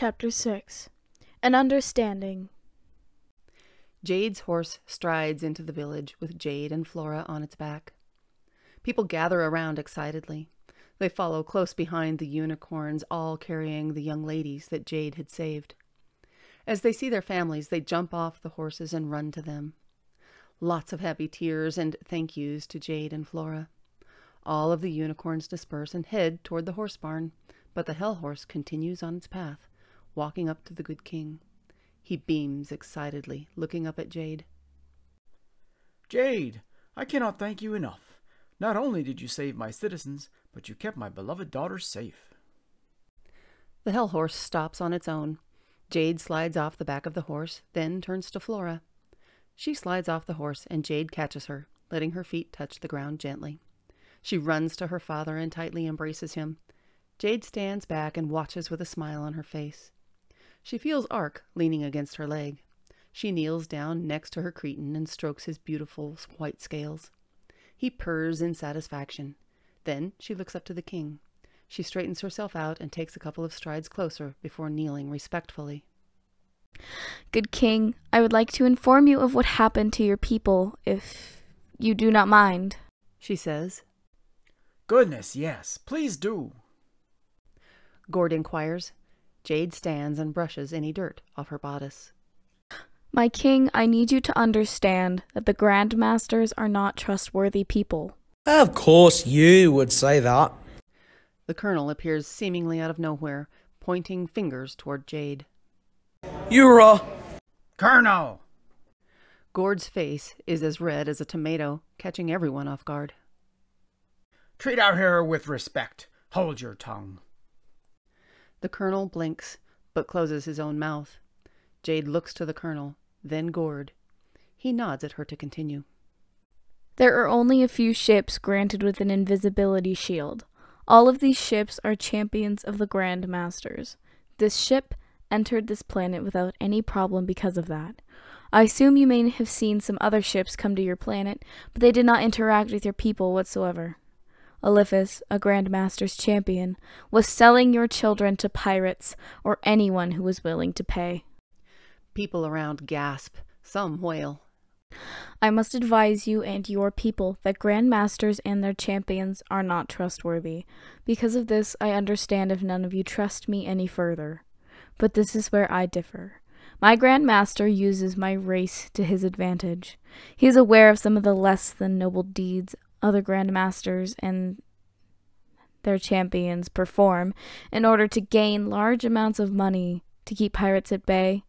Chapter 6 An Understanding Jade's horse strides into the village with Jade and Flora on its back. People gather around excitedly. They follow close behind the unicorns, all carrying the young ladies that Jade had saved. As they see their families, they jump off the horses and run to them. Lots of happy tears and thank yous to Jade and Flora. All of the unicorns disperse and head toward the horse barn, but the hell horse continues on its path, walking up to the good king. He beams excitedly, looking up at Jade. Jade, I cannot thank you enough. Not only did you save my citizens, but you kept my beloved daughter safe. The hell horse stops on its own. Jade slides off the back of the horse, then turns to Flora. She slides off the horse, and Jade catches her, letting her feet touch the ground gently. She runs to her father and tightly embraces him. Jade stands back and watches with a smile on her face. She feels Ark leaning against her leg. She kneels down next to her Cretan and strokes his beautiful white scales. He purrs in satisfaction. Then she looks up to the king. She straightens herself out and takes a couple of strides closer before kneeling respectfully. Good king, I would like to inform you of what happened to your people, if you do not mind, she says. Goodness, yes, please do. Gord inquires. Jade stands and brushes any dirt off her bodice. My king, I need you to understand that the Grand Masters are not trustworthy people. Of course you would say that. The colonel appears seemingly out of nowhere, pointing fingers toward Jade. You're a... Colonel! Gord's face is as red as a tomato, catching everyone off guard. Treat our hero with respect. Hold your tongue. The colonel blinks, but closes his own mouth. Jade looks to the colonel, then Gord. He nods at her to continue. There are only a few ships granted with an invisibility shield. All of these ships are champions of the Grand Masters. This ship entered this planet without any problem because of that. I assume you may have seen some other ships come to your planet, but they did not interact with your people whatsoever. Eliphas, a Grand Master's champion, was selling your children to pirates or anyone who was willing to pay. People around gasp, some wail. I must advise you and your people that Grand Masters and their champions are not trustworthy. Because of this, I understand if none of you trust me any further. But this is where I differ. My Grand Master uses my race to his advantage. He is aware of some of the less than noble deeds other Grand Masters and their champions perform in order to gain large amounts of money to keep pirates at bay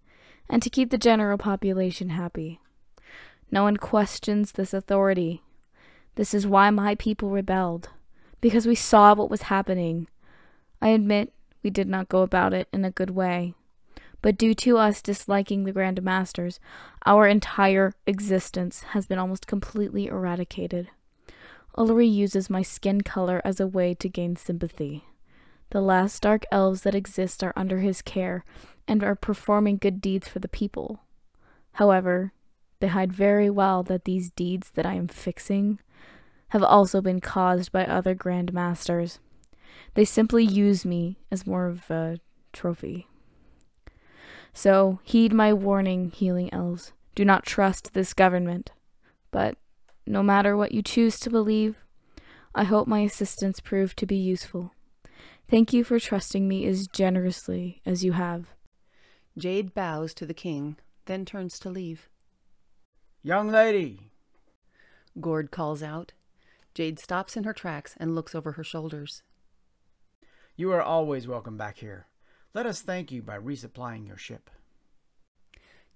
and to keep the general population happy. No one questions this authority. This is why my people rebelled, because we saw what was happening. I admit we did not go about it in a good way, but due to us disliking the Grand Masters, our entire existence has been almost completely eradicated. Ullery uses my skin color as a way to gain sympathy. The last dark elves that exist are under his care and are performing good deeds for the people. However, they hide very well that these deeds that I am fixing have also been caused by other Grand Masters. They simply use me as more of a trophy. So, heed my warning, healing elves. Do not trust this government. But no matter what you choose to believe, I hope my assistance proved to be useful. Thank you for trusting me as generously as you have. Jade bows to the king, then turns to leave. Young lady! Gord calls out. Jade stops in her tracks and looks over her shoulders. You are always welcome back here. Let us thank you by resupplying your ship.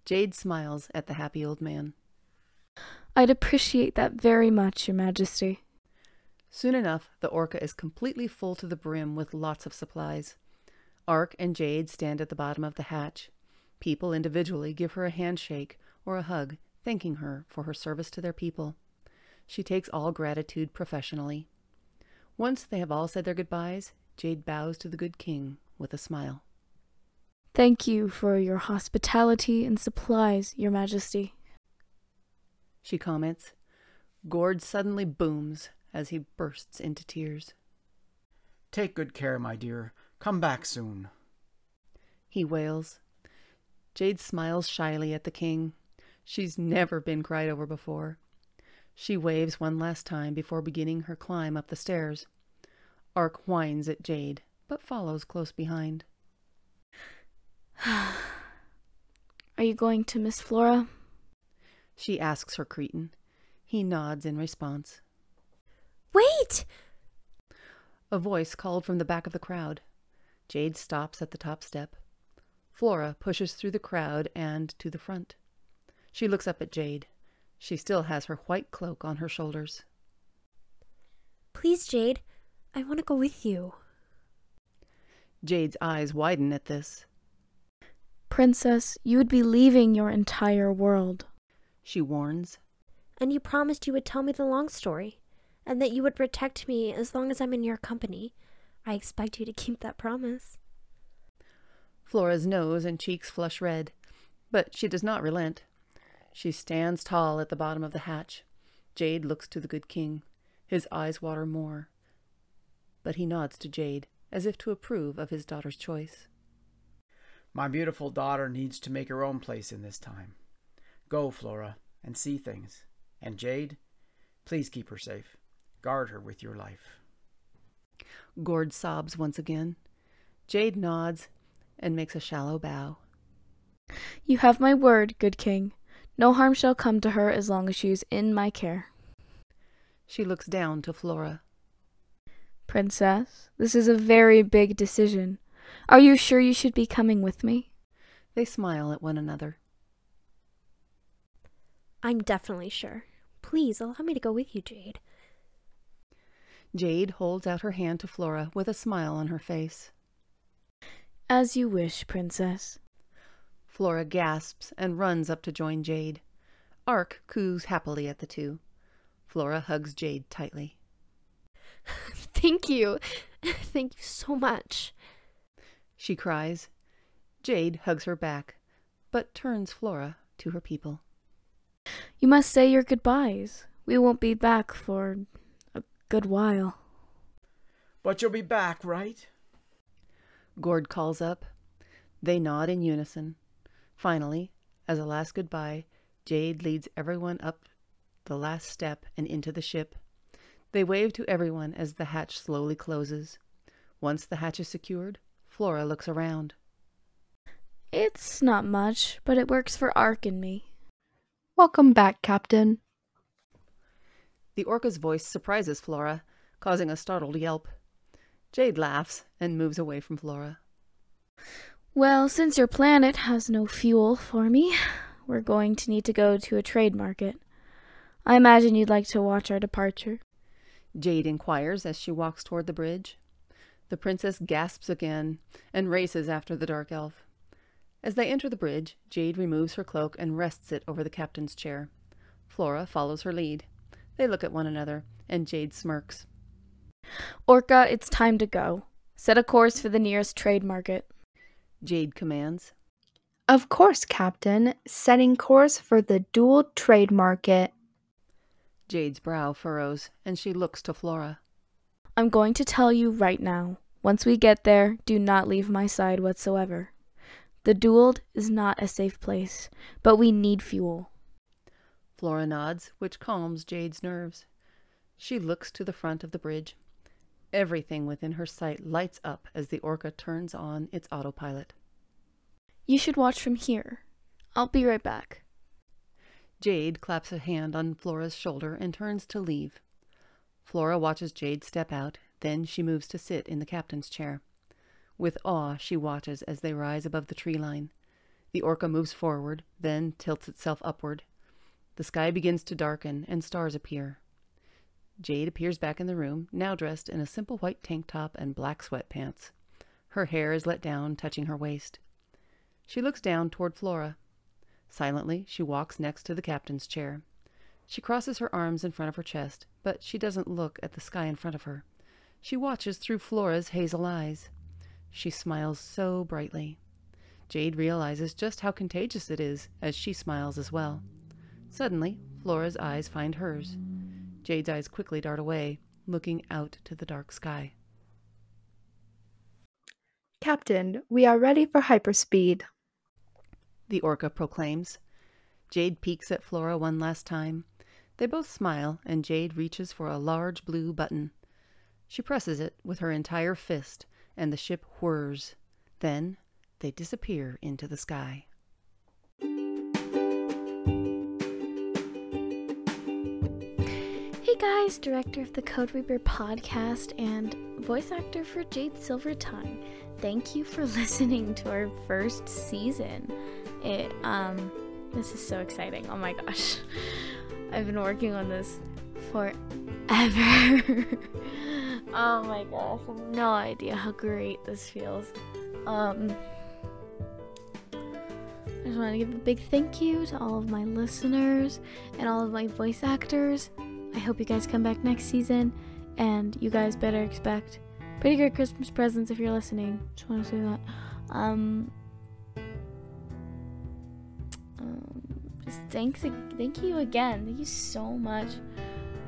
Jade smiles at the happy old man. I'd appreciate that very much, Your Majesty. Soon enough, the Orca is completely full to the brim with lots of supplies. Ark and Jade stand at the bottom of the hatch. People individually give her a handshake or a hug, thanking her for her service to their people. She takes all gratitude professionally. Once they have all said their goodbyes, Jade bows to the good king with a smile. Thank you for your hospitality and supplies, Your Majesty she comments. Gord suddenly booms as he bursts into tears. Take good care, my dear. Come back soon. he wails. Jade smiles shyly at the king. She's never been cried over before. She waves one last time before beginning her climb up the stairs. Ark whines at Jade, but follows close behind. Are you going to Miss Flora? She asks her Cretan. He nods in response. Wait! A voice called from the back of the crowd. Jade stops at the top step. Flora pushes through the crowd and to the front. She looks up at Jade. She still has her white cloak on her shoulders. Please, Jade. I want to go with you. Jade's eyes widen at this. Princess, you would be leaving your entire world. She warns. And you promised you would tell me the long story, and that you would protect me as long as I'm in your company. I expect you to keep that promise. Flora's nose and cheeks flush red, but she does not relent. She stands tall at the bottom of the hatch. Jade looks to the good king. His eyes water more. But he nods to Jade, as if to approve of his daughter's choice. My beautiful daughter needs to make her own place in this time. Go, Flora, and see things. And Jade, please keep her safe. Guard her with your life. Gord sobs once again. Jade nods and makes a shallow bow. You have my word, good king. No harm shall come to her as long as she is in my care. She looks down to Flora. Princess, this is a very big decision. Are you sure you should be coming with me? They smile at one another. I'm definitely sure. Please allow me to go with you, Jade. Jade holds out her hand to Flora with a smile on her face. As you wish, Princess. Flora gasps and runs up to join Jade. Ark coos happily at the two. Flora hugs Jade tightly. Thank you. Thank you so much. She cries. Jade hugs her back, but turns Flora to her people. You must say your goodbyes. We won't be back for a good while. But you'll be back, right? Gord calls up. They nod in unison. Finally, as a last goodbye, Jade leads everyone up the last step and into the ship. They wave to everyone as the hatch slowly closes. Once the hatch is secured, Flora looks around. It's not much, but it works for Ark and me. Welcome back, Captain. The orca's voice surprises Flora, causing a startled yelp. Jade laughs and moves away from Flora. Well, since your planet has no fuel for me, we're going to need to go to a trade market. I imagine you'd like to watch our departure. Jade inquires as she walks toward the bridge. The princess gasps again and races after the dark elf. As they enter the bridge, Jade removes her cloak and rests it over the captain's chair. Flora follows her lead. They look at one another, and Jade smirks. Orca, it's time to go. Set a course for the nearest trade market. Jade commands. Of course, Captain. Setting course for the Duald trade market. Jade's brow furrows, and she looks to Flora. I'm going to tell you right now. Once we get there, do not leave my side whatsoever. The Duald is not a safe place, but we need fuel. Flora nods, which calms Jade's nerves. She looks to the front of the bridge. Everything within her sight lights up as the orca turns on its autopilot. You should watch from here. I'll be right back. Jade claps a hand on Flora's shoulder and turns to leave. Flora watches Jade step out, then she moves to sit in the captain's chair. With awe, she watches as they rise above the tree line. The orca moves forward, then tilts itself upward. The sky begins to darken and stars appear. Jade appears back in the room, now dressed in a simple white tank top and black sweatpants. Her hair is let down, touching her waist. She looks down toward Flora. Silently, she walks next to the captain's chair. She crosses her arms in front of her chest, but she doesn't look at the sky in front of her. She watches through Flora's hazel eyes. She smiles so brightly. Jade realizes just how contagious it is as she smiles as well. Suddenly, Flora's eyes find hers. Jade's eyes quickly dart away, looking out to the dark sky. Captain, we are ready for hyperspeed. The orca proclaims. Jade peeks at Flora one last time. They both smile, and Jade reaches for a large blue button. She presses it with her entire fist, and the ship whirs. Then they disappear into the sky. Hey guys, director of the Code Reaper podcast and voice actor for Jade Silvertongue. Thank you for listening to our first season. It um this is so exciting. Oh my gosh. I've been working on this forever. oh my gosh. No idea how great this feels. Um I just want to give a big thank you to all of my listeners and all of my voice actors. I hope you guys come back next season, and you guys better expect pretty good Christmas presents if you're listening. Just want to say that. Um, um, just thanks, thank you again. Thank you so much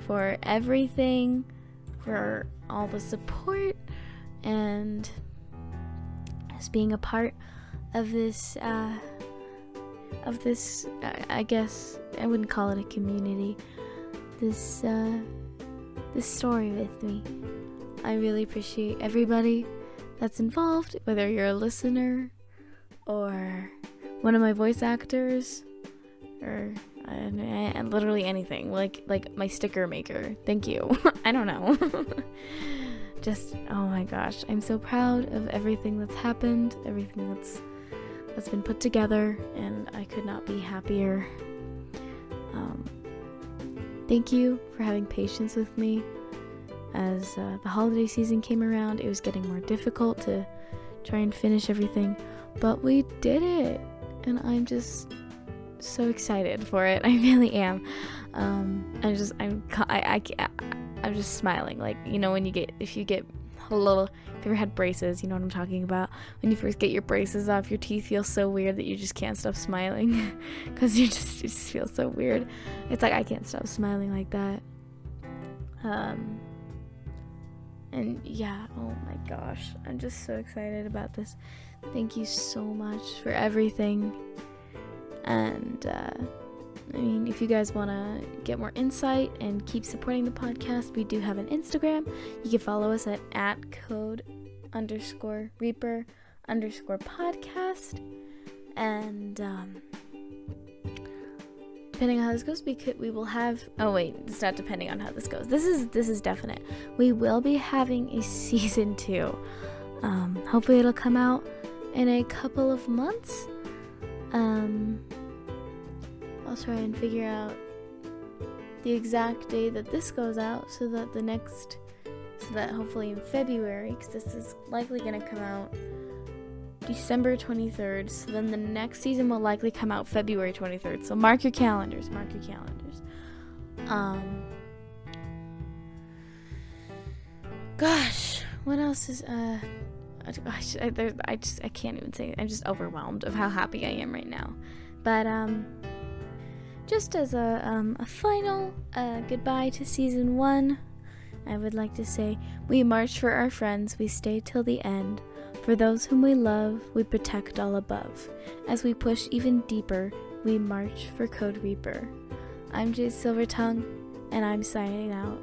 for everything, for all the support, and just being a part of this. Uh, of this, I guess I wouldn't call it a community. This uh, this story with me. I really appreciate everybody that's involved, whether you're a listener or one of my voice actors or uh, literally anything like like my sticker maker thank you i don't know just oh my gosh i'm so proud of everything that's happened everything that's that's been put together, and I could not be happier. Um, thank you for having patience with me. As uh, the holiday season came around, it was getting more difficult to try and finish everything, but we did it, and I'm just so excited for it. I really am. Um, I'm just I'm I, I I'm just smiling. Like you know when you get if you get a little if you ever had braces you know what i'm talking about when you first get your braces off your teeth feel so weird that you just can't stop smiling because you just you just feel so weird it's like i can't stop smiling like that um and yeah oh my gosh i'm just so excited about this thank you so much for everything and uh I mean, if you guys want to get more insight and keep supporting the podcast, we do have an Instagram. You can follow us at, at code underscore reaper underscore podcast. And um, depending on how this goes, we could we will have. Oh wait, it's not depending on how this goes. This is this is definite. We will be having a season two. Um, hopefully, it'll come out in a couple of months. Um, I'll try and figure out the exact day that this goes out so that the next so that hopefully in February because this is likely going to come out December 23rd so then the next season will likely come out February 23rd so mark your calendars mark your calendars. Um gosh what else is uh gosh, I, I just I can't even say it. I'm just overwhelmed of how happy I am right now but um just as a, um, a final uh, goodbye to season one, I would like to say we march for our friends, we stay till the end. For those whom we love, we protect all above. As we push even deeper, we march for Code Reaper. I'm Jade Silvertongue, and I'm signing out.